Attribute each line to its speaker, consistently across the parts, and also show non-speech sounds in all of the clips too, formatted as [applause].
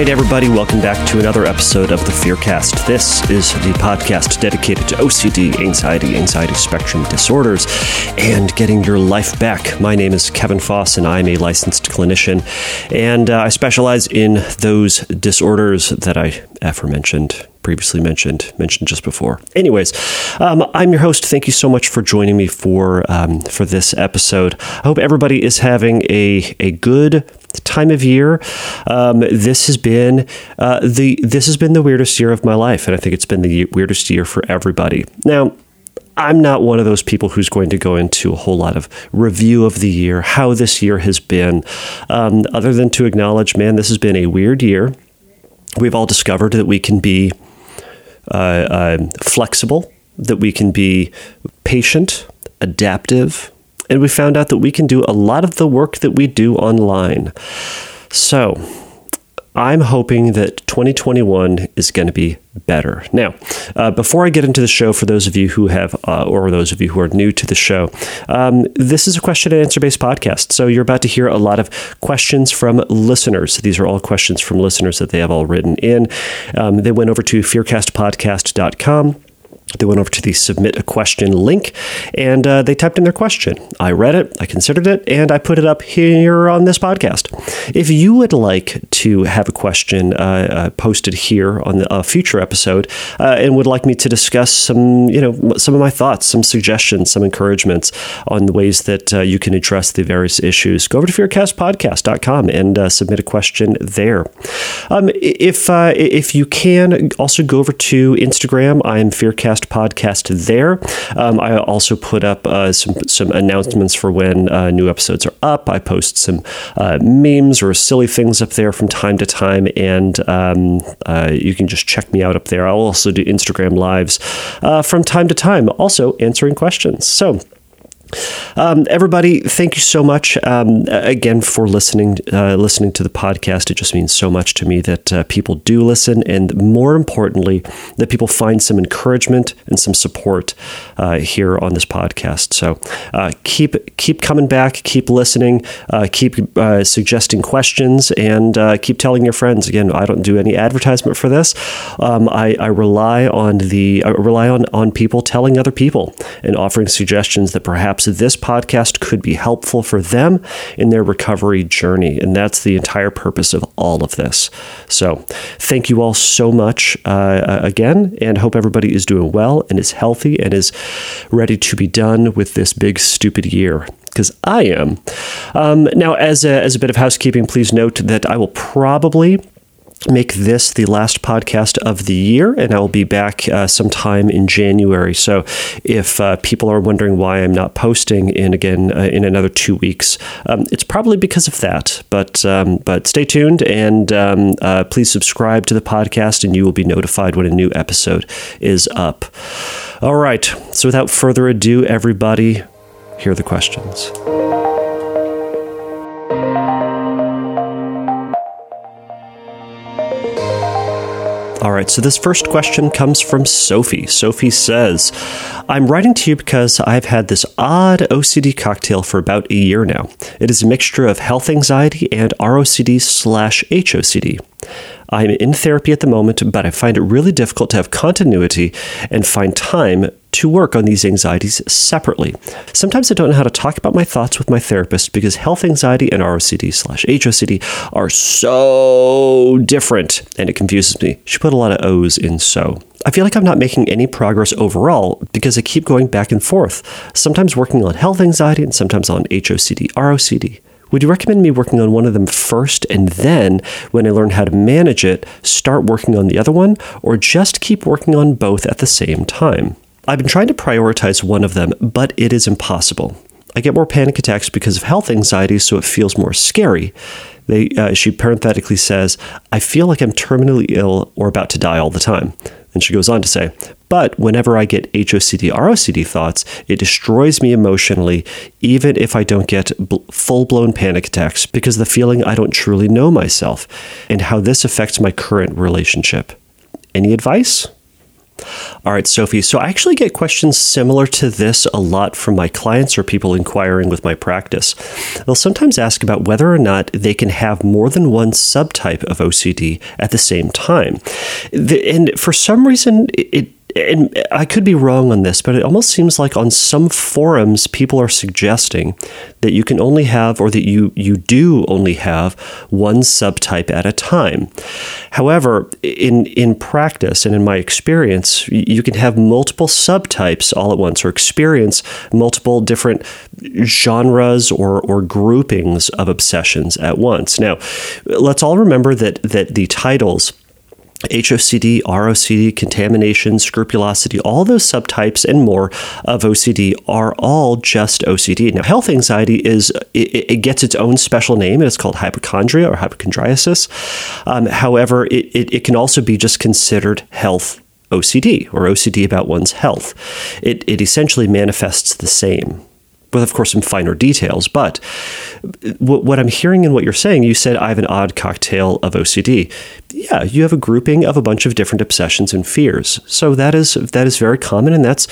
Speaker 1: right, everybody, welcome back to another episode of the Fearcast. This is the podcast dedicated to OCD, anxiety, anxiety spectrum disorders, and getting your life back. My name is Kevin Foss, and I'm a licensed clinician, and uh, I specialize in those disorders that I aforementioned previously mentioned mentioned just before. Anyways, um, I'm your host. Thank you so much for joining me for um, for this episode. I hope everybody is having a a good time of year. Um, this has been uh, the this has been the weirdest year of my life, and I think it's been the weirdest year for everybody. Now. I'm not one of those people who's going to go into a whole lot of review of the year, how this year has been, um, other than to acknowledge, man, this has been a weird year. We've all discovered that we can be uh, uh, flexible, that we can be patient, adaptive, and we found out that we can do a lot of the work that we do online. So, I'm hoping that 2021 is going to be better. Now, uh, before I get into the show, for those of you who have, uh, or those of you who are new to the show, um, this is a question and answer based podcast. So you're about to hear a lot of questions from listeners. These are all questions from listeners that they have all written in. Um, they went over to fearcastpodcast.com they went over to the submit a question link and uh, they typed in their question. I read it, I considered it, and I put it up here on this podcast. If you would like to have a question uh, uh, posted here on a future episode uh, and would like me to discuss some, you know, some of my thoughts, some suggestions, some encouragements on the ways that uh, you can address the various issues, go over to fearcastpodcast.com and uh, submit a question there. Um, if if you can, also go over to Instagram. I am Fearcast podcast there. Um, I also put up uh, some some announcements for when uh, new episodes are up. I post some uh, memes or silly things up there from time to time, and um, uh, you can just check me out up there. I'll also do Instagram lives uh, from time to time, also answering questions. So. Um, everybody, thank you so much um, again for listening. Uh, listening to the podcast, it just means so much to me that uh, people do listen, and more importantly, that people find some encouragement and some support uh, here on this podcast. So uh, keep keep coming back, keep listening, uh, keep uh, suggesting questions, and keep telling your friends. Again, I don't do any advertisement for this. Um, I, I, rely on the I rely on on people telling other people and offering suggestions that perhaps perhaps this podcast could be helpful for them in their recovery journey. And that's the entire purpose of all of this. So, thank you all so much uh, again, and hope everybody is doing well and is healthy and is ready to be done with this big, stupid year because I am. Um, now, as a, as a bit of housekeeping, please note that I will probably make this the last podcast of the year, and I will be back uh, sometime in January. So, if uh, people are wondering why I'm not posting in again uh, in another two weeks, um, it's probably because of that. But um, but stay tuned and um, uh, please subscribe to the podcast, and you will be notified when a new episode is up. All right. So, without further ado, everybody, here are the questions. All right, so this first question comes from Sophie. Sophie says, I'm writing to you because I've had this odd OCD cocktail for about a year now. It is a mixture of health anxiety and ROCD slash HOCD. I'm in therapy at the moment, but I find it really difficult to have continuity and find time to work on these anxieties separately. Sometimes I don't know how to talk about my thoughts with my therapist because health anxiety and ROCD slash HOCD are so different and it confuses me. She put a lot of O's in so. I feel like I'm not making any progress overall because I keep going back and forth, sometimes working on health anxiety and sometimes on HOCD, ROCD. Would you recommend me working on one of them first and then, when I learn how to manage it, start working on the other one, or just keep working on both at the same time? I've been trying to prioritize one of them, but it is impossible. I get more panic attacks because of health anxiety, so it feels more scary. They, uh, she parenthetically says, I feel like I'm terminally ill or about to die all the time. And she goes on to say, but whenever I get HOCD, ROCD thoughts, it destroys me emotionally, even if I don't get bl- full blown panic attacks, because the feeling I don't truly know myself and how this affects my current relationship. Any advice? All right, Sophie. So I actually get questions similar to this a lot from my clients or people inquiring with my practice. They'll sometimes ask about whether or not they can have more than one subtype of OCD at the same time. And for some reason, it and I could be wrong on this, but it almost seems like on some forums people are suggesting that you can only have or that you you do only have one subtype at a time. However, in in practice and in my experience, you can have multiple subtypes all at once or experience multiple different genres or or groupings of obsessions at once. Now, let's all remember that that the titles HOCD, ROCD, contamination, scrupulosity, all those subtypes and more of OCD are all just OCD. Now, health anxiety is it, it gets its own special name, it's called hypochondria or hypochondriasis. Um, however, it, it, it can also be just considered health OCD or OCD about one's health. It, it essentially manifests the same with, of course, some finer details. But what I'm hearing in what you're saying, you said I have an odd cocktail of OCD. Yeah, you have a grouping of a bunch of different obsessions and fears. So that is that is very common, and that's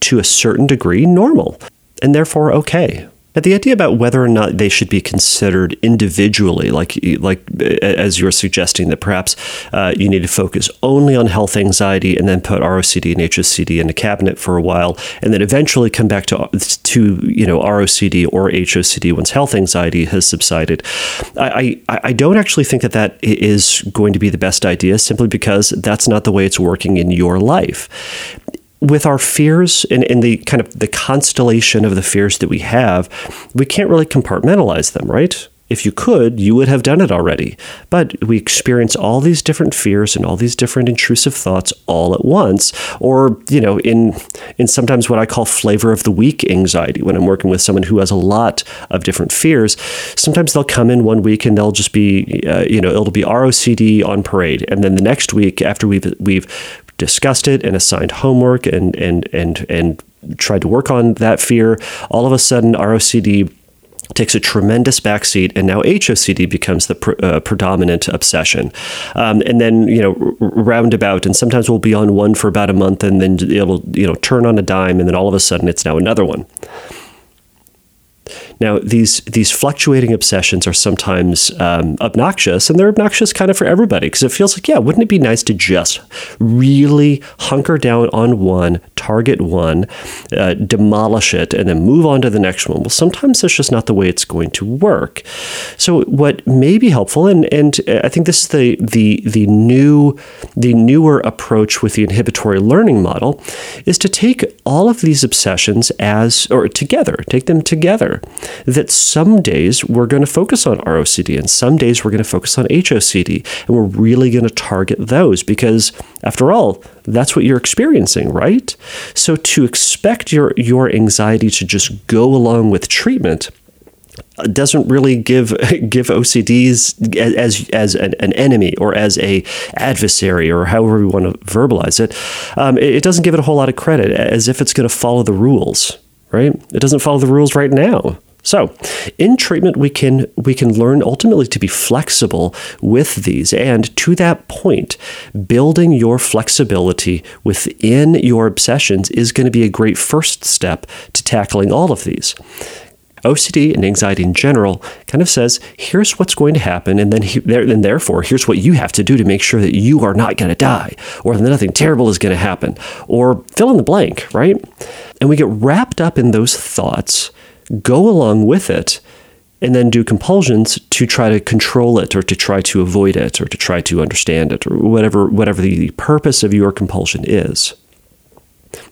Speaker 1: to a certain degree normal, and therefore okay. But the idea about whether or not they should be considered individually, like like as you're suggesting, that perhaps uh, you need to focus only on health anxiety and then put ROCD and HOCD in the cabinet for a while, and then eventually come back to to you know ROCD or HOCD once health anxiety has subsided. I, I, I don't actually think that that is going to be the best idea, simply because that's not the way it's working in your life with our fears and, and the kind of the constellation of the fears that we have, we can't really compartmentalize them, right? If you could, you would have done it already. But we experience all these different fears and all these different intrusive thoughts all at once, or you know, in in sometimes what I call flavor of the week anxiety. When I'm working with someone who has a lot of different fears, sometimes they'll come in one week and they'll just be, uh, you know, it'll be ROCD on parade, and then the next week after we've we've discussed it and assigned homework and and and and tried to work on that fear, all of a sudden ROCD takes a tremendous backseat, and now HOCD becomes the pr- uh, predominant obsession. Um, and then you know r- roundabout, and sometimes we'll be on one for about a month, and then it'll you know turn on a dime, and then all of a sudden it's now another one. Now, these these fluctuating obsessions are sometimes um, obnoxious, and they're obnoxious kind of for everybody because it feels like, yeah, wouldn't it be nice to just really hunker down on one, target one, uh, demolish it, and then move on to the next one? Well, sometimes that's just not the way it's going to work. So, what may be helpful, and and I think this is the the the new the newer approach with the inhibitory learning model, is to take all of these obsessions as or together, take them together that some days we're going to focus on ROCD and some days we're going to focus on HOCD. And we're really going to target those because, after all, that's what you're experiencing, right? So to expect your, your anxiety to just go along with treatment doesn't really give [laughs] give OCDs as as an, an, enemy or as a adversary or however we want to verbalize it. Um, it doesn't give it a whole lot of credit as if it's going to follow the rules, right? It doesn't follow the rules right now. So, in treatment, we can we can learn ultimately to be flexible with these, and to that point, building your flexibility within your obsessions is going to be a great first step to tackling all of these. OCD and anxiety in general kind of says, here's what's going to happen, and then, he, and therefore, here's what you have to do to make sure that you are not going to die, or that nothing terrible is going to happen, or fill in the blank, right? And we get wrapped up in those thoughts go along with it and then do compulsions to try to control it or to try to avoid it or to try to understand it or whatever whatever the purpose of your compulsion is.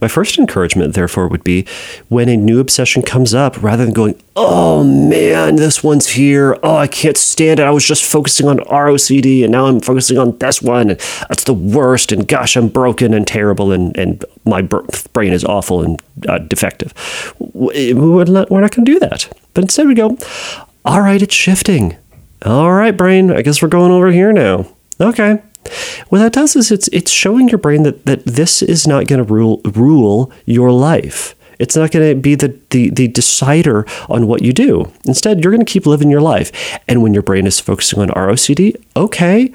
Speaker 1: My first encouragement, therefore, would be when a new obsession comes up, rather than going, oh man, this one's here. Oh, I can't stand it. I was just focusing on ROCD and now I'm focusing on this one. And that's the worst. And gosh, I'm broken and terrible and, and my brain is awful and uh, defective. We're not, we're not going to do that. But instead, we go, all right, it's shifting. All right, brain, I guess we're going over here now. Okay, what that does is it's it's showing your brain that, that this is not going to rule rule your life. It's not going to be the, the, the decider on what you do. Instead, you're going to keep living your life. And when your brain is focusing on ROCD, okay,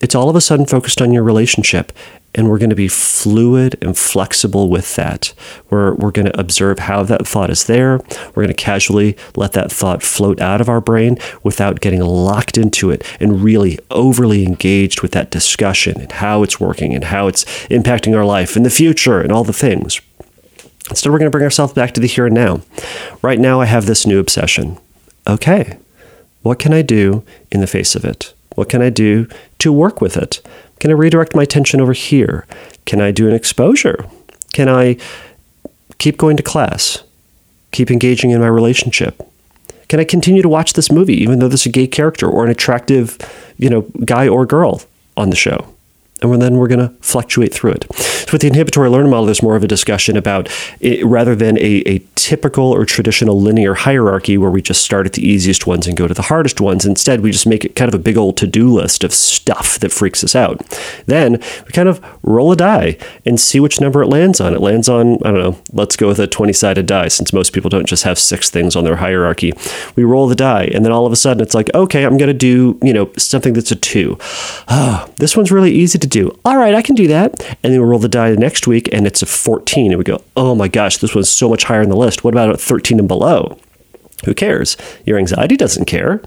Speaker 1: it's all of a sudden focused on your relationship. And we're going to be fluid and flexible with that. We're, we're going to observe how that thought is there. We're going to casually let that thought float out of our brain without getting locked into it and really overly engaged with that discussion and how it's working and how it's impacting our life in the future and all the things. Instead, we're going to bring ourselves back to the here and now. Right now, I have this new obsession. Okay, what can I do in the face of it? What can I do to work with it? Can I redirect my attention over here? Can I do an exposure? Can I keep going to class? Keep engaging in my relationship? Can I continue to watch this movie even though there's a gay character or an attractive, you know, guy or girl on the show? And then we're going to fluctuate through it. So with the inhibitory learning model, there's more of a discussion about it, rather than a, a typical or traditional linear hierarchy where we just start at the easiest ones and go to the hardest ones. Instead, we just make it kind of a big old to do list of stuff that freaks us out. Then we kind of roll a die and see which number it lands on. It lands on, I don't know, let's go with a 20 sided die since most people don't just have six things on their hierarchy. We roll the die and then all of a sudden it's like, okay, I'm going to do, you know, something that's a two. Oh, this one's really easy to do. All right, I can do that. And then we roll the die the next week and it's a 14. And we go, oh my gosh, this one's so much higher in the list. What about a 13 and below? Who cares? Your anxiety doesn't care.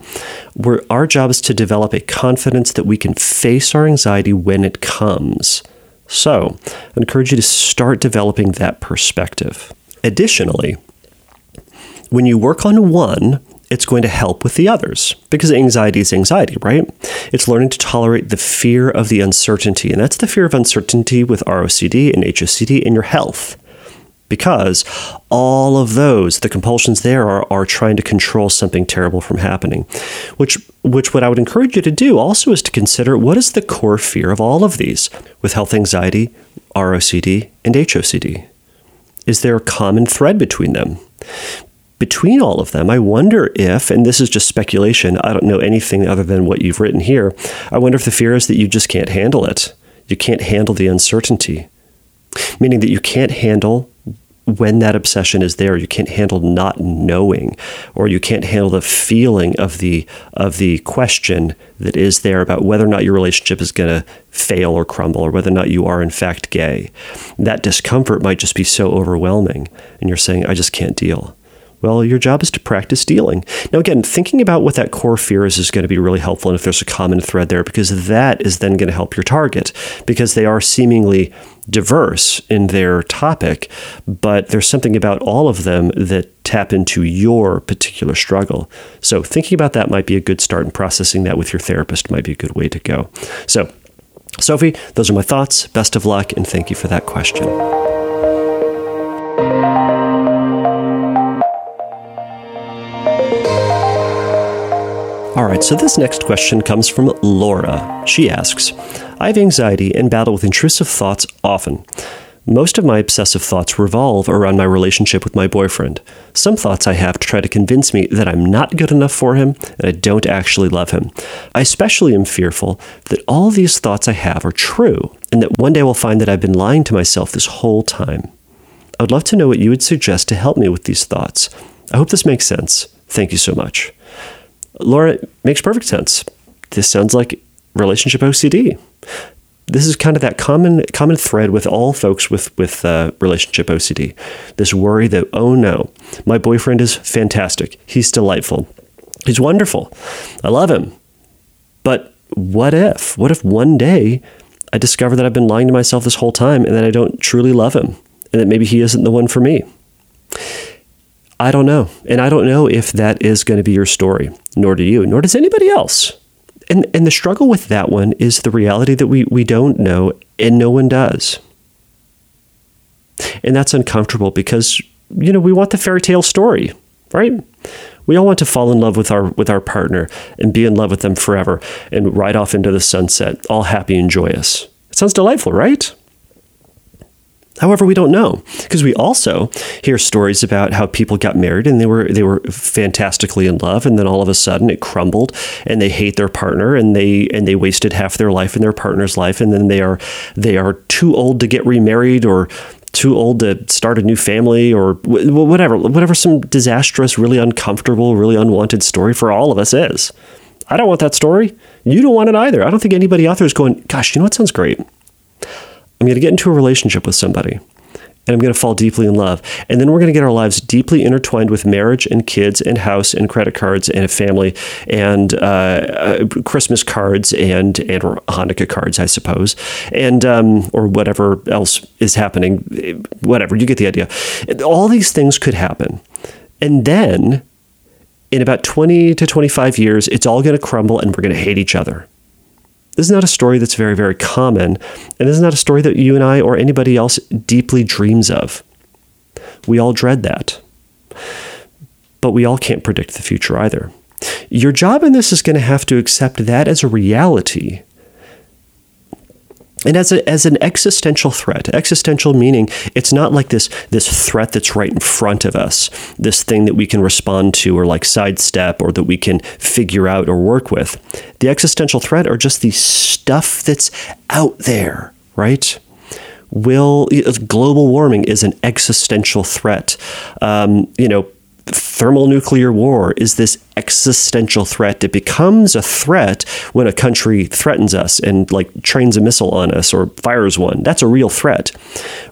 Speaker 1: We're, our job is to develop a confidence that we can face our anxiety when it comes. So, I encourage you to start developing that perspective. Additionally, when you work on one, it's going to help with the others because anxiety is anxiety, right? It's learning to tolerate the fear of the uncertainty. And that's the fear of uncertainty with ROCD and HOCD in your health. Because all of those, the compulsions there are, are trying to control something terrible from happening. Which which what I would encourage you to do also is to consider what is the core fear of all of these with health anxiety, ROCD, and HOCD. Is there a common thread between them? Between all of them, I wonder if, and this is just speculation, I don't know anything other than what you've written here. I wonder if the fear is that you just can't handle it. You can't handle the uncertainty, meaning that you can't handle when that obsession is there you can't handle not knowing or you can't handle the feeling of the of the question that is there about whether or not your relationship is going to fail or crumble or whether or not you are in fact gay that discomfort might just be so overwhelming and you're saying i just can't deal well, your job is to practice dealing. Now, again, thinking about what that core fear is is going to be really helpful. And if there's a common thread there, because that is then going to help your target, because they are seemingly diverse in their topic, but there's something about all of them that tap into your particular struggle. So, thinking about that might be a good start, and processing that with your therapist might be a good way to go. So, Sophie, those are my thoughts. Best of luck, and thank you for that question. All right, so this next question comes from Laura. She asks I have anxiety and battle with intrusive thoughts often. Most of my obsessive thoughts revolve around my relationship with my boyfriend. Some thoughts I have to try to convince me that I'm not good enough for him and I don't actually love him. I especially am fearful that all these thoughts I have are true and that one day I will find that I've been lying to myself this whole time. I would love to know what you would suggest to help me with these thoughts. I hope this makes sense. Thank you so much. Laura, makes perfect sense. This sounds like relationship OCD. This is kind of that common common thread with all folks with with uh, relationship OCD. This worry that oh no, my boyfriend is fantastic. He's delightful. He's wonderful. I love him. But what if? What if one day I discover that I've been lying to myself this whole time and that I don't truly love him and that maybe he isn't the one for me? I don't know. And I don't know if that is going to be your story, nor do you, nor does anybody else. And, and the struggle with that one is the reality that we, we don't know and no one does. And that's uncomfortable because, you know, we want the fairy tale story, right? We all want to fall in love with our with our partner and be in love with them forever and ride off into the sunset, all happy and joyous. It sounds delightful, right? However, we don't know because we also hear stories about how people got married and they were they were fantastically in love, and then all of a sudden it crumbled, and they hate their partner, and they and they wasted half their life in their partner's life, and then they are they are too old to get remarried or too old to start a new family or whatever whatever some disastrous, really uncomfortable, really unwanted story for all of us is. I don't want that story. You don't want it either. I don't think anybody out there is going, gosh, you know what sounds great? I'm going to get into a relationship with somebody and I'm going to fall deeply in love. And then we're going to get our lives deeply intertwined with marriage and kids and house and credit cards and a family and uh, uh, Christmas cards and and Hanukkah cards, I suppose, and um, or whatever else is happening. Whatever you get the idea. All these things could happen, and then in about 20 to 25 years, it's all going to crumble and we're going to hate each other. This is not a story that's very, very common, and this is not a story that you and I or anybody else deeply dreams of. We all dread that. But we all can't predict the future either. Your job in this is going to have to accept that as a reality and as, a, as an existential threat existential meaning it's not like this this threat that's right in front of us this thing that we can respond to or like sidestep or that we can figure out or work with. The existential threat are just the stuff that's out there right? Will global warming is an existential threat. Um, you know thermonuclear war is this existential threat. It becomes a threat when a country threatens us and like trains a missile on us or fires one. That's a real threat.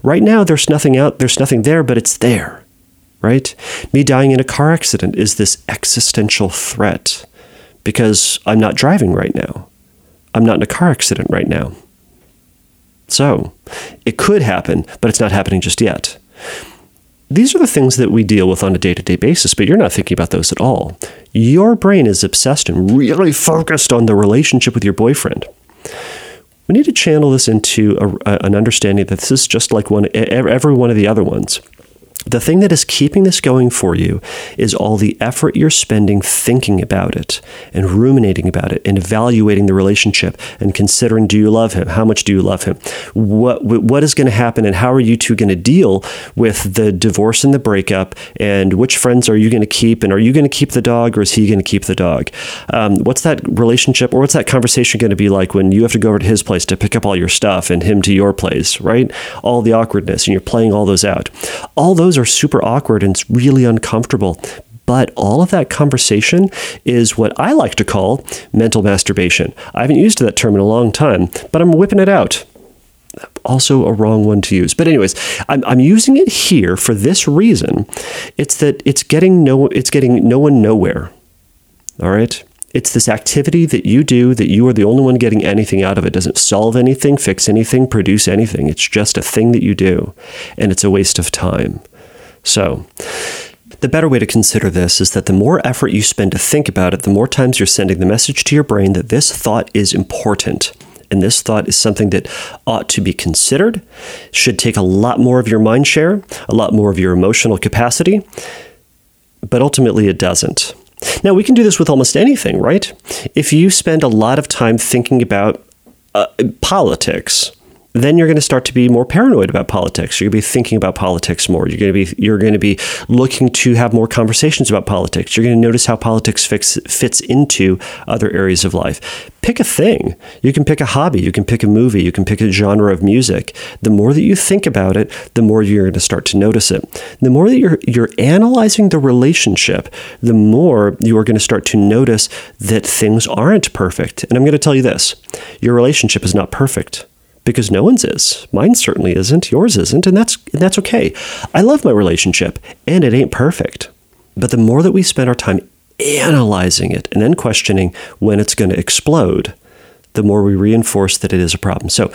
Speaker 1: Right now there's nothing out there's nothing there, but it's there. Right? Me dying in a car accident is this existential threat because I'm not driving right now. I'm not in a car accident right now. So, it could happen, but it's not happening just yet these are the things that we deal with on a day to day basis, but you're not thinking about those at all. Your brain is obsessed and really focused on the relationship with your boyfriend. We need to channel this into a, an understanding that this is just like one, every one of the other ones. The thing that is keeping this going for you is all the effort you're spending thinking about it and ruminating about it and evaluating the relationship and considering do you love him? How much do you love him? What what is going to happen and how are you two going to deal with the divorce and the breakup and which friends are you going to keep and are you going to keep the dog or is he going to keep the dog? Um, what's that relationship or what's that conversation going to be like when you have to go over to his place to pick up all your stuff and him to your place, right? All the awkwardness and you're playing all those out. All those are super awkward and it's really uncomfortable. But all of that conversation is what I like to call mental masturbation. I haven't used that term in a long time, but I'm whipping it out also a wrong one to use. But anyways, I'm, I'm using it here for this reason. It's that it's getting no it's getting no one nowhere. All right. It's this activity that you do that you are the only one getting anything out of it. Doesn't solve anything, fix anything, produce anything. It's just a thing that you do, and it's a waste of time. So, the better way to consider this is that the more effort you spend to think about it, the more times you're sending the message to your brain that this thought is important. And this thought is something that ought to be considered, should take a lot more of your mind share, a lot more of your emotional capacity, but ultimately it doesn't. Now, we can do this with almost anything, right? If you spend a lot of time thinking about uh, politics, then you're going to start to be more paranoid about politics. You're going to be thinking about politics more. You're going to be you're going to be looking to have more conversations about politics. You're going to notice how politics fix, fits into other areas of life. Pick a thing. You can pick a hobby. You can pick a movie. You can pick a genre of music. The more that you think about it, the more you're going to start to notice it. The more that you're you're analyzing the relationship, the more you are going to start to notice that things aren't perfect. And I'm going to tell you this: your relationship is not perfect because no one's is. Mine certainly isn't. Yours isn't, and that's and that's okay. I love my relationship, and it ain't perfect. But the more that we spend our time analyzing it and then questioning when it's going to explode, the more we reinforce that it is a problem. So,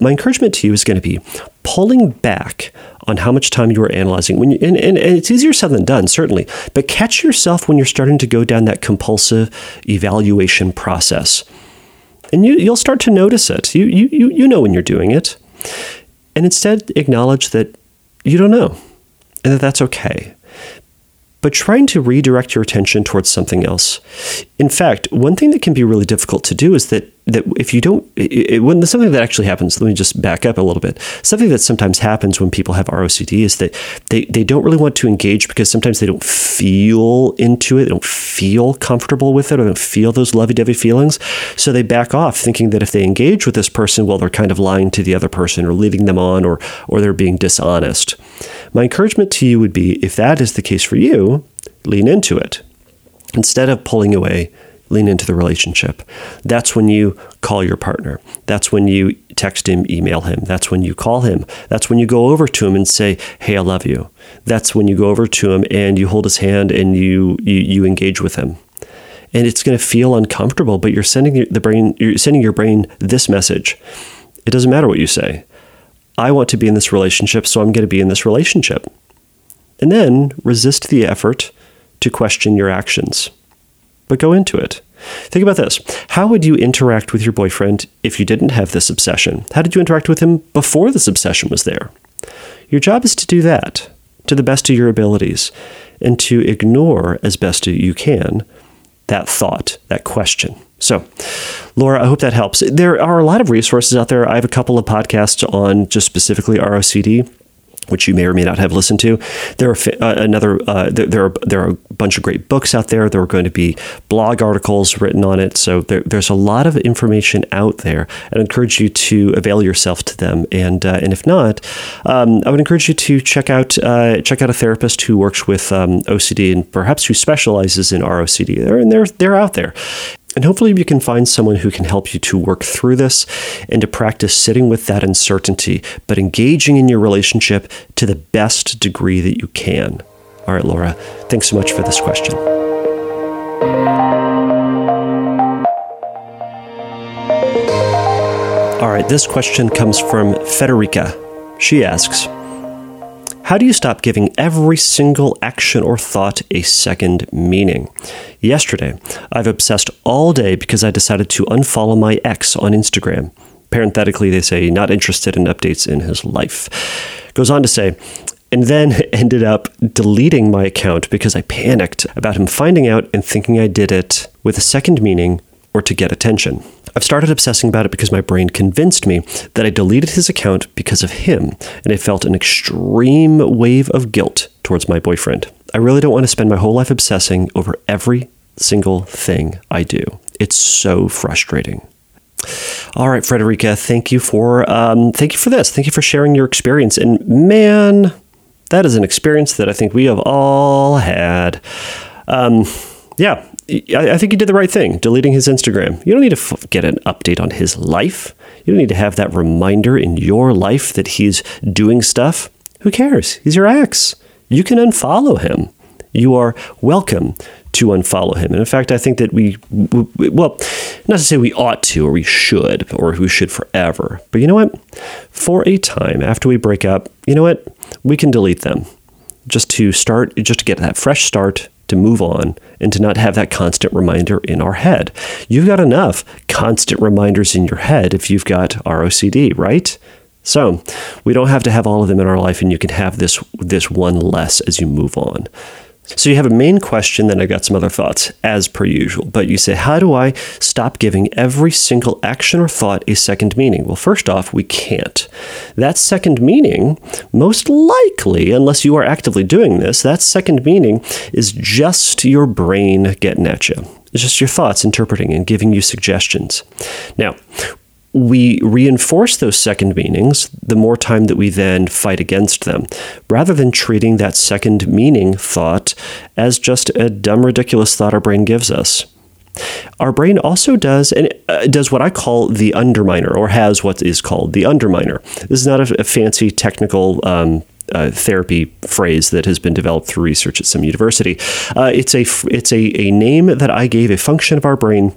Speaker 1: my encouragement to you is going to be pulling back on how much time you are analyzing. When you, and, and, and, it's easier said than done, certainly, but catch yourself when you're starting to go down that compulsive evaluation process and you, you'll start to notice it. You, you, you know when you're doing it. And instead, acknowledge that you don't know and that that's okay. But trying to redirect your attention towards something else. In fact, one thing that can be really difficult to do is that that if you don't, it, when something that actually happens, let me just back up a little bit. Something that sometimes happens when people have ROCD is that they, they don't really want to engage because sometimes they don't feel into it, they don't feel comfortable with it, or don't feel those lovey dovey feelings. So they back off, thinking that if they engage with this person, well, they're kind of lying to the other person or leading them on or, or they're being dishonest. My encouragement to you would be if that is the case for you, lean into it. Instead of pulling away, lean into the relationship. That's when you call your partner. That's when you text him, email him. That's when you call him. That's when you go over to him and say, "Hey, I love you." That's when you go over to him and you hold his hand and you you, you engage with him. And it's going to feel uncomfortable, but you're sending the brain you're sending your brain this message. It doesn't matter what you say. I want to be in this relationship, so I'm going to be in this relationship. And then resist the effort to question your actions but go into it. Think about this. How would you interact with your boyfriend if you didn't have this obsession? How did you interact with him before this obsession was there? Your job is to do that to the best of your abilities and to ignore as best you can that thought, that question. So, Laura, I hope that helps. There are a lot of resources out there. I have a couple of podcasts on just specifically ROCD which you may or may not have listened to. There are uh, another uh, there, there, are there are a bunch of great books out there. There are going to be blog articles written on it. So there, there's a lot of information out there. I encourage you to avail yourself to them. And uh, and if not, um, I would encourage you to check out uh, check out a therapist who works with um, OCD and perhaps who specializes in ROCD. They're and they're they're out there. And hopefully, you can find someone who can help you to work through this and to practice sitting with that uncertainty, but engaging in your relationship to the best degree that you can. All right, Laura, thanks so much for this question. All right, this question comes from Federica. She asks, how do you stop giving every single action or thought a second meaning? Yesterday, I've obsessed all day because I decided to unfollow my ex on Instagram. Parenthetically, they say not interested in updates in his life. Goes on to say, and then [laughs] ended up deleting my account because I panicked about him finding out and thinking I did it with a second meaning or to get attention. I've started obsessing about it because my brain convinced me that I deleted his account because of him, and I felt an extreme wave of guilt towards my boyfriend. I really don't want to spend my whole life obsessing over every single thing I do. It's so frustrating. All right, Frederica, thank you for um, thank you for this. Thank you for sharing your experience. And man, that is an experience that I think we have all had. Um, yeah, I, think he did the right thing, deleting his Instagram. You don't need to f- get an update on his life. You don't need to have that reminder in your life that he's doing stuff. Who cares? He's your ex. You can unfollow him. You are welcome to unfollow him. And in fact, I think that we, we, well, not to say we ought to or we should or we should forever, but you know what? For a time after we break up, you know what? We can delete them just to start, just to get that fresh start to move on and to not have that constant reminder in our head. You've got enough constant reminders in your head if you've got ROCD, right? So we don't have to have all of them in our life, and you can have this this one less as you move on. So you have a main question, then I got some other thoughts, as per usual. But you say, how do I stop giving every single action or thought a second meaning? Well, first off, we can't. That second meaning, most likely, unless you are actively doing this, that second meaning is just your brain getting at you. It's just your thoughts interpreting and giving you suggestions. Now, we reinforce those second meanings the more time that we then fight against them, rather than treating that second meaning thought as just a dumb, ridiculous thought our brain gives us. Our brain also does and uh, does what I call the underminer, or has what is called the underminer. This is not a, a fancy technical um, uh, therapy phrase that has been developed through research at some university. Uh, it's a it's a, a name that I gave a function of our brain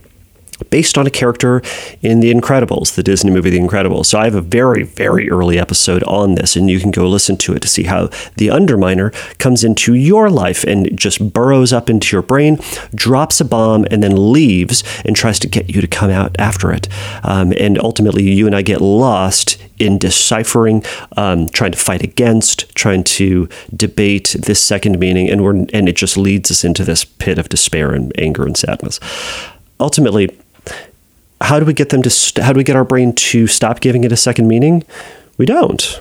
Speaker 1: based on a character in The Incredibles, the Disney movie The Incredibles. So I have a very, very early episode on this, and you can go listen to it to see how the Underminer comes into your life and just burrows up into your brain, drops a bomb, and then leaves and tries to get you to come out after it. Um, and ultimately, you and I get lost in deciphering, um, trying to fight against, trying to debate this second meaning, and we're and it just leads us into this pit of despair and anger and sadness. Ultimately, how do we get them to st- how do we get our brain to stop giving it a second meaning? We don't.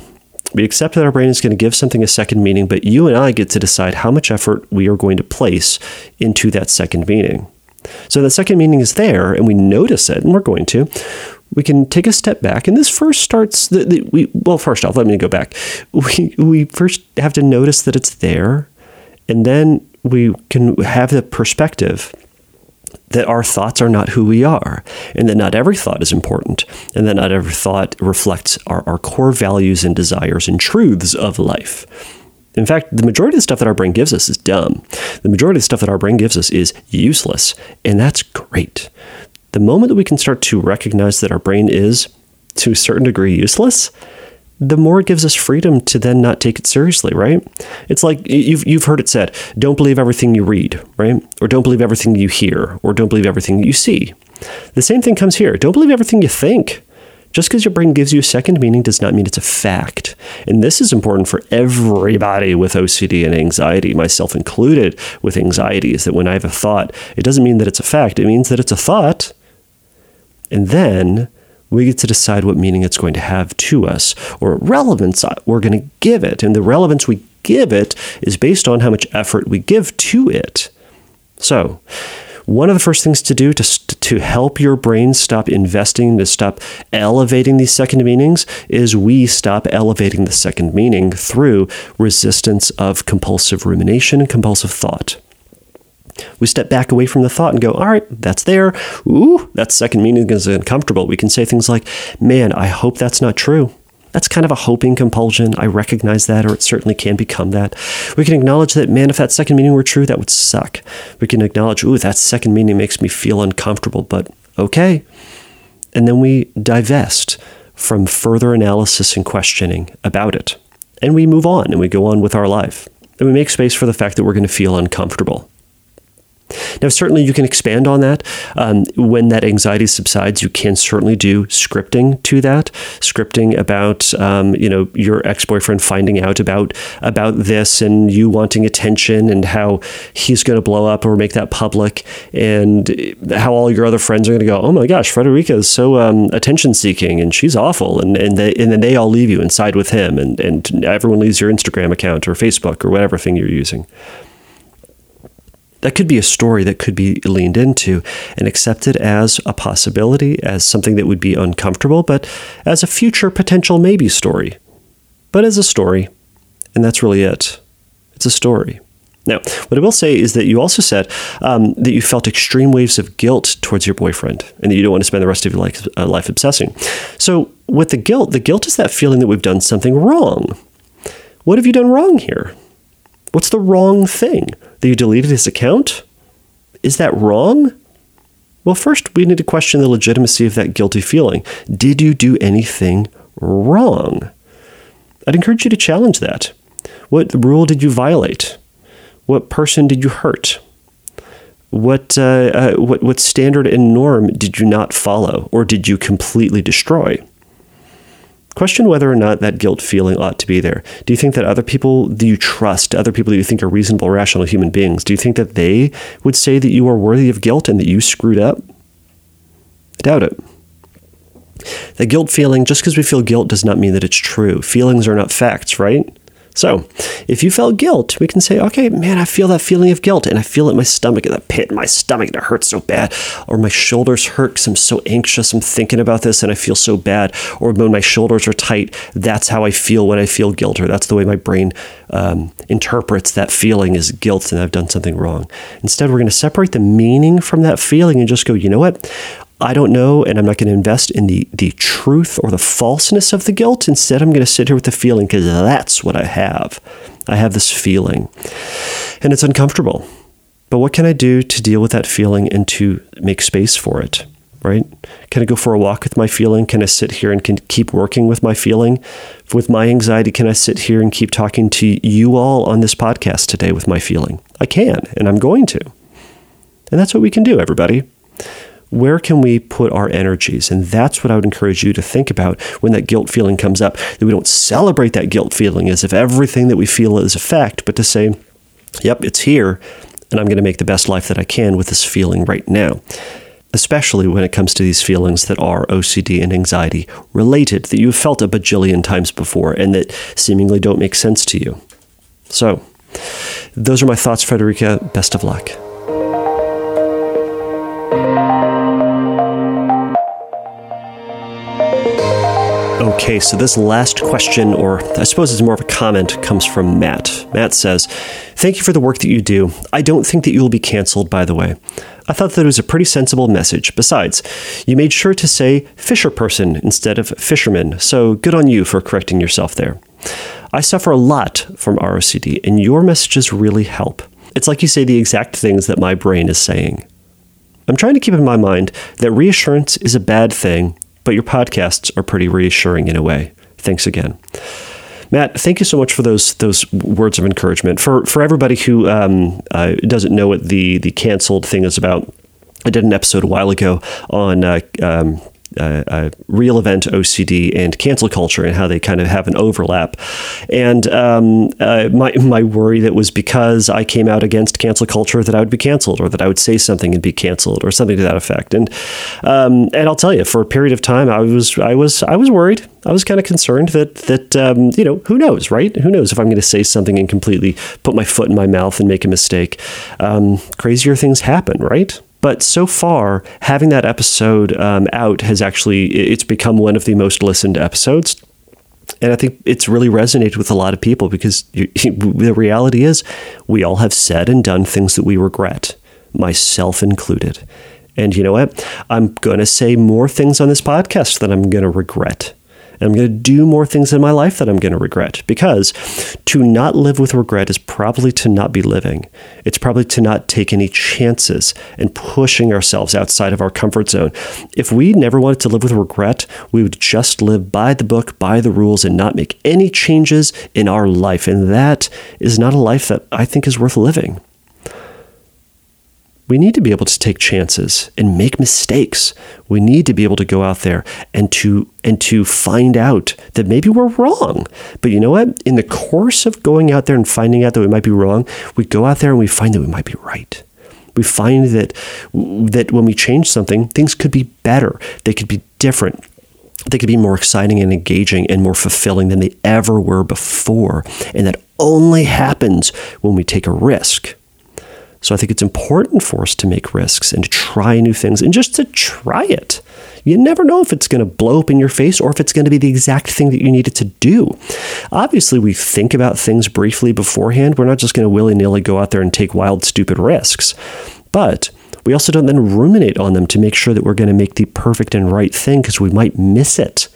Speaker 1: We accept that our brain is going to give something a second meaning, but you and I get to decide how much effort we are going to place into that second meaning. So the second meaning is there, and we notice it, and we're going to. We can take a step back, and this first starts. The, the, we well, first off, let me go back. [laughs] We we first have to notice that it's there, and then we can have the perspective that our thoughts are not who we are, and that not every thought is important, and that not every thought reflects our, our core values and desires and truths of life. In fact, the majority of the stuff that our brain gives us is dumb. The majority of the stuff that our brain gives us is useless, and that's great. The moment that we can start to recognize that our brain is, to a certain degree, useless, the more it gives us freedom to then not take it seriously, right? It's like you've, you've heard it said don't believe everything you read, right? Or don't believe everything you hear, or don't believe everything you see. The same thing comes here. Don't believe everything you think. Just because your brain gives you a second meaning does not mean it's a fact. And this is important for everybody with OCD and anxiety, myself included with anxiety, is that when I have a thought, it doesn't mean that it's a fact. It means that it's a thought. And then we get to decide what meaning it's going to have to us or relevance we're going to give it. And the relevance we give it is based on how much effort we give to it. So, one of the first things to do to, to help your brain stop investing, to stop elevating these second meanings, is we stop elevating the second meaning through resistance of compulsive rumination and compulsive thought. We step back away from the thought and go, all right, that's there. Ooh, that second meaning is uncomfortable. We can say things like, man, I hope that's not true. That's kind of a hoping compulsion. I recognize that, or it certainly can become that. We can acknowledge that, man, if that second meaning were true, that would suck. We can acknowledge, ooh, that second meaning makes me feel uncomfortable, but okay. And then we divest from further analysis and questioning about it. And we move on and we go on with our life. And we make space for the fact that we're going to feel uncomfortable. Now, certainly you can expand on that. Um, when that anxiety subsides, you can certainly do scripting to that, scripting about um, you know your ex boyfriend finding out about about this and you wanting attention and how he's going to blow up or make that public and how all your other friends are going to go, oh my gosh, Frederica is so um, attention seeking and she's awful, and and they, and then they all leave you and side with him, and and everyone leaves your Instagram account or Facebook or whatever thing you're using that could be a story that could be leaned into and accepted as a possibility, as something that would be uncomfortable, but as a future potential maybe story. But as a story. And that's really it. It's a story. Now, what I will say is that you also said um, that you felt extreme waves of guilt towards your boyfriend and that you don't want to spend the rest of your life, uh, life obsessing. So, with the guilt, the guilt is that feeling that we've done something wrong. What have you done wrong here? What's the wrong thing? That you deleted his account? Is that wrong? Well, first, we need to question the legitimacy of that guilty feeling. Did you do anything wrong? I'd encourage you to challenge that. What rule did you violate? What person did you hurt? What, uh, uh, what, what standard and norm did you not follow, or did you completely destroy? Question whether or not that guilt feeling ought to be there. Do you think that other people do you trust, other people that you think are reasonable, rational human beings, do you think that they would say that you are worthy of guilt and that you screwed up? I doubt it. The guilt feeling, just because we feel guilt does not mean that it's true. Feelings are not facts, right? So, if you felt guilt, we can say, okay, man, I feel that feeling of guilt, and I feel it in my stomach, in the pit in my stomach, and it hurts so bad. Or my shoulders hurt because I'm so anxious, I'm thinking about this, and I feel so bad. Or when my shoulders are tight, that's how I feel when I feel guilt, or that's the way my brain um, interprets that feeling as guilt, and I've done something wrong. Instead, we're going to separate the meaning from that feeling and just go, you know what? I don't know, and I'm not going to invest in the, the truth or the falseness of the guilt. Instead, I'm going to sit here with the feeling because that's what I have. I have this feeling, and it's uncomfortable. But what can I do to deal with that feeling and to make space for it? Right? Can I go for a walk with my feeling? Can I sit here and can keep working with my feeling? With my anxiety, can I sit here and keep talking to you all on this podcast today with my feeling? I can, and I'm going to. And that's what we can do, everybody where can we put our energies? And that's what I would encourage you to think about when that guilt feeling comes up. That we don't celebrate that guilt feeling as if everything that we feel is a fact, but to say, yep, it's here, and I'm going to make the best life that I can with this feeling right now. Especially when it comes to these feelings that are OCD and anxiety related, that you've felt a bajillion times before and that seemingly don't make sense to you. So, those are my thoughts, Frederica. Best of luck. Okay, so this last question, or I suppose it's more of a comment, comes from Matt. Matt says, Thank you for the work that you do. I don't think that you will be canceled, by the way. I thought that it was a pretty sensible message. Besides, you made sure to say fisher person instead of fisherman, so good on you for correcting yourself there. I suffer a lot from ROCD, and your messages really help. It's like you say the exact things that my brain is saying. I'm trying to keep in my mind that reassurance is a bad thing, but your podcasts are pretty reassuring in a way. Thanks again. Matt, thank you so much for those those words of encouragement. For for everybody who um, uh, doesn't know what the the canceled thing is about, I did an episode a while ago on uh, um, uh, uh, real event OCD and cancel culture and how they kind of have an overlap. And um, uh, my my worry that was because I came out against cancel culture that I would be canceled or that I would say something and be canceled or something to that effect. And um, and I'll tell you, for a period of time, I was I was I was worried. I was kind of concerned that that um, you know who knows, right? Who knows if I'm going to say something and completely put my foot in my mouth and make a mistake? Um, crazier things happen, right? But so far, having that episode um, out has actually it's become one of the most listened episodes. And I think it's really resonated with a lot of people because you, [laughs] the reality is we all have said and done things that we regret, myself included. And you know what? I'm going to say more things on this podcast that I'm going to regret. And I'm going to do more things in my life that I'm going to regret because to not live with regret is probably to not be living. It's probably to not take any chances and pushing ourselves outside of our comfort zone. If we never wanted to live with regret, we would just live by the book, by the rules, and not make any changes in our life. And that is not a life that I think is worth living we need to be able to take chances and make mistakes. We need to be able to go out there and to and to find out that maybe we're wrong. But you know what? In the course of going out there and finding out that we might be wrong, we go out there and we find that we might be right. We find that that when we change something, things could be better. They could be different. They could be more exciting and engaging and more fulfilling than they ever were before. And that only happens when we take a risk so I think it's important for us to make risks and to try new things and just to try it. You never know if it's going to blow up in your face or if it's going to be the exact thing that you needed to do. Obviously, we think about things briefly beforehand. We're not just going to willy nilly go out there and take wild, stupid risks. But we also don't then ruminate on them to make sure that we're going to make the perfect and right thing because we might miss it.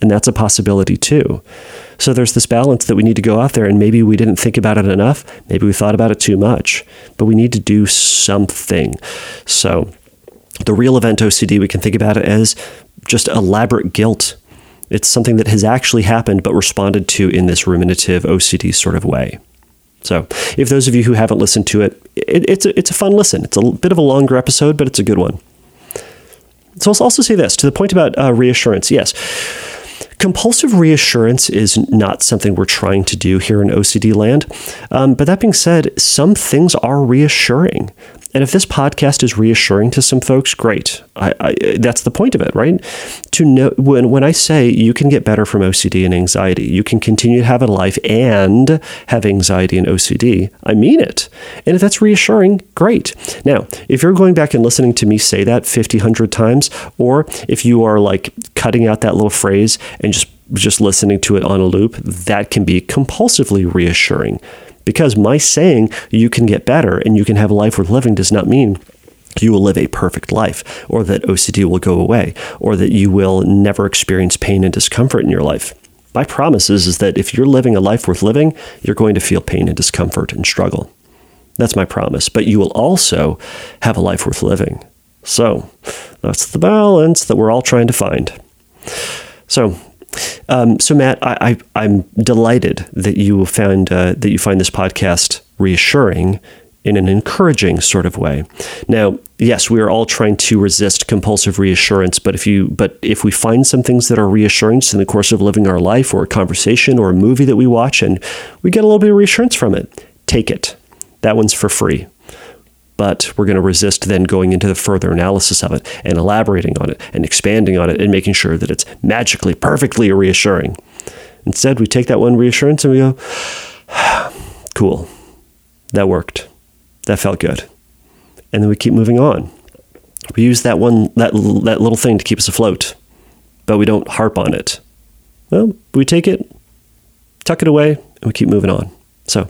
Speaker 1: And that's a possibility too. So there's this balance that we need to go out there, and maybe we didn't think about it enough. Maybe we thought about it too much, but we need to do something. So the real event OCD, we can think about it as just elaborate guilt. It's something that has actually happened, but responded to in this ruminative OCD sort of way. So, if those of you who haven't listened to it, it it's, a, it's a fun listen. It's a bit of a longer episode, but it's a good one. So, I'll also say this to the point about uh, reassurance. Yes, Compulsive reassurance is not something we're trying to do here in OCD land. Um, but that being said, some things are reassuring. And if this podcast is reassuring to some folks, great. I, I, that's the point of it, right? To know when when I say you can get better from OCD and anxiety, you can continue to have a life and have anxiety and OCD. I mean it. And if that's reassuring, great. Now, if you're going back and listening to me say that 50, 100 times, or if you are like cutting out that little phrase and just just listening to it on a loop, that can be compulsively reassuring because my saying you can get better and you can have a life worth living does not mean you will live a perfect life, or that OCD will go away, or that you will never experience pain and discomfort in your life. My promise is, is that if you're living a life worth living, you're going to feel pain and discomfort and struggle. That's my promise. But you will also have a life worth living. So that's the balance that we're all trying to find. So um, so, Matt, I, am delighted that you found uh, that you find this podcast reassuring in an encouraging sort of way. Now, yes, we are all trying to resist compulsive reassurance, but if you but if we find some things that are reassurance in the course of living our life or a conversation or a movie that we watch and we get a little bit of reassurance from it, take it. That one's for free but we're going to resist then going into the further analysis of it and elaborating on it and expanding on it and making sure that it's magically, perfectly reassuring. Instead, we take that one reassurance and we go, [sighs] cool, that worked. That felt good. And then we keep moving on. We use that one, that, that little thing to keep us afloat, but we don't harp on it. well, we take it, tuck it away, and we keep moving on. So,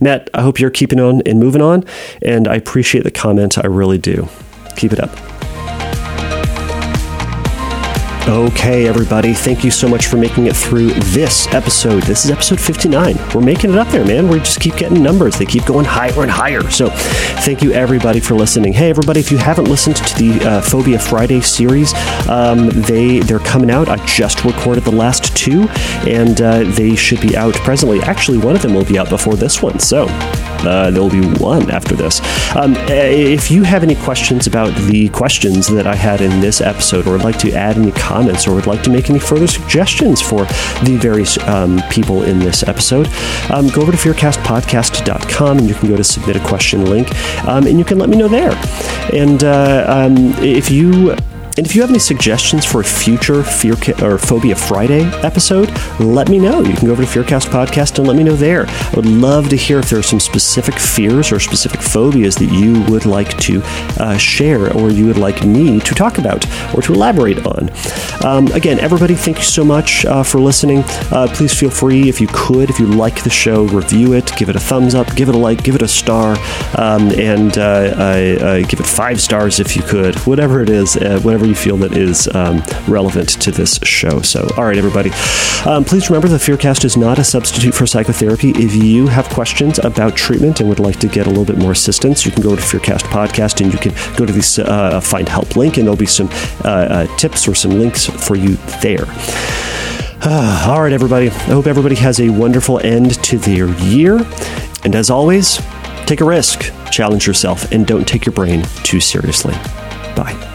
Speaker 1: Matt, I hope you're keeping on and moving on, and I appreciate the comment. I really do. Keep it up. Okay, everybody, thank you so much for making it through this episode. This is episode 59. We're making it up there, man. We just keep getting numbers. They keep going higher and higher. So, thank you, everybody, for listening. Hey, everybody, if you haven't listened to the uh, Phobia Friday series, um, they they're coming out. I just recorded the last two, and uh, they should be out presently. Actually, one of them will be out before this one. So, uh, there will be one after this. Um, if you have any questions about the questions that I had in this episode, or would like to add any comments, or would like to make any further suggestions for the various um, people in this episode, um, go over to fearcastpodcast.com and you can go to submit a question link, um, and you can let me know there. And uh, um, if you and if you have any suggestions for a future Fear or Phobia Friday episode, let me know. You can go over to Fearcast Podcast and let me know there. I would love to hear if there are some specific fears or specific phobias that you would like to uh, share or you would like me to talk about or to elaborate on. Um, again, everybody, thank you so much uh, for listening. Uh, please feel free, if you could, if you like the show, review it, give it a thumbs up, give it a like, give it a star, um, and uh, give it five stars if you could. Whatever it is, uh, whatever you feel that is um, relevant to this show. So, all right, everybody, um, please remember the Fearcast is not a substitute for psychotherapy. If you have questions about treatment and would like to get a little bit more assistance, you can go to Fearcast Podcast and you can go to the uh, Find Help link, and there'll be some uh, uh, tips or some links for you there. Uh, [sighs] all right, everybody. I hope everybody has a wonderful end to their year. And as always, take a risk, challenge yourself, and don't take your brain too seriously. Bye.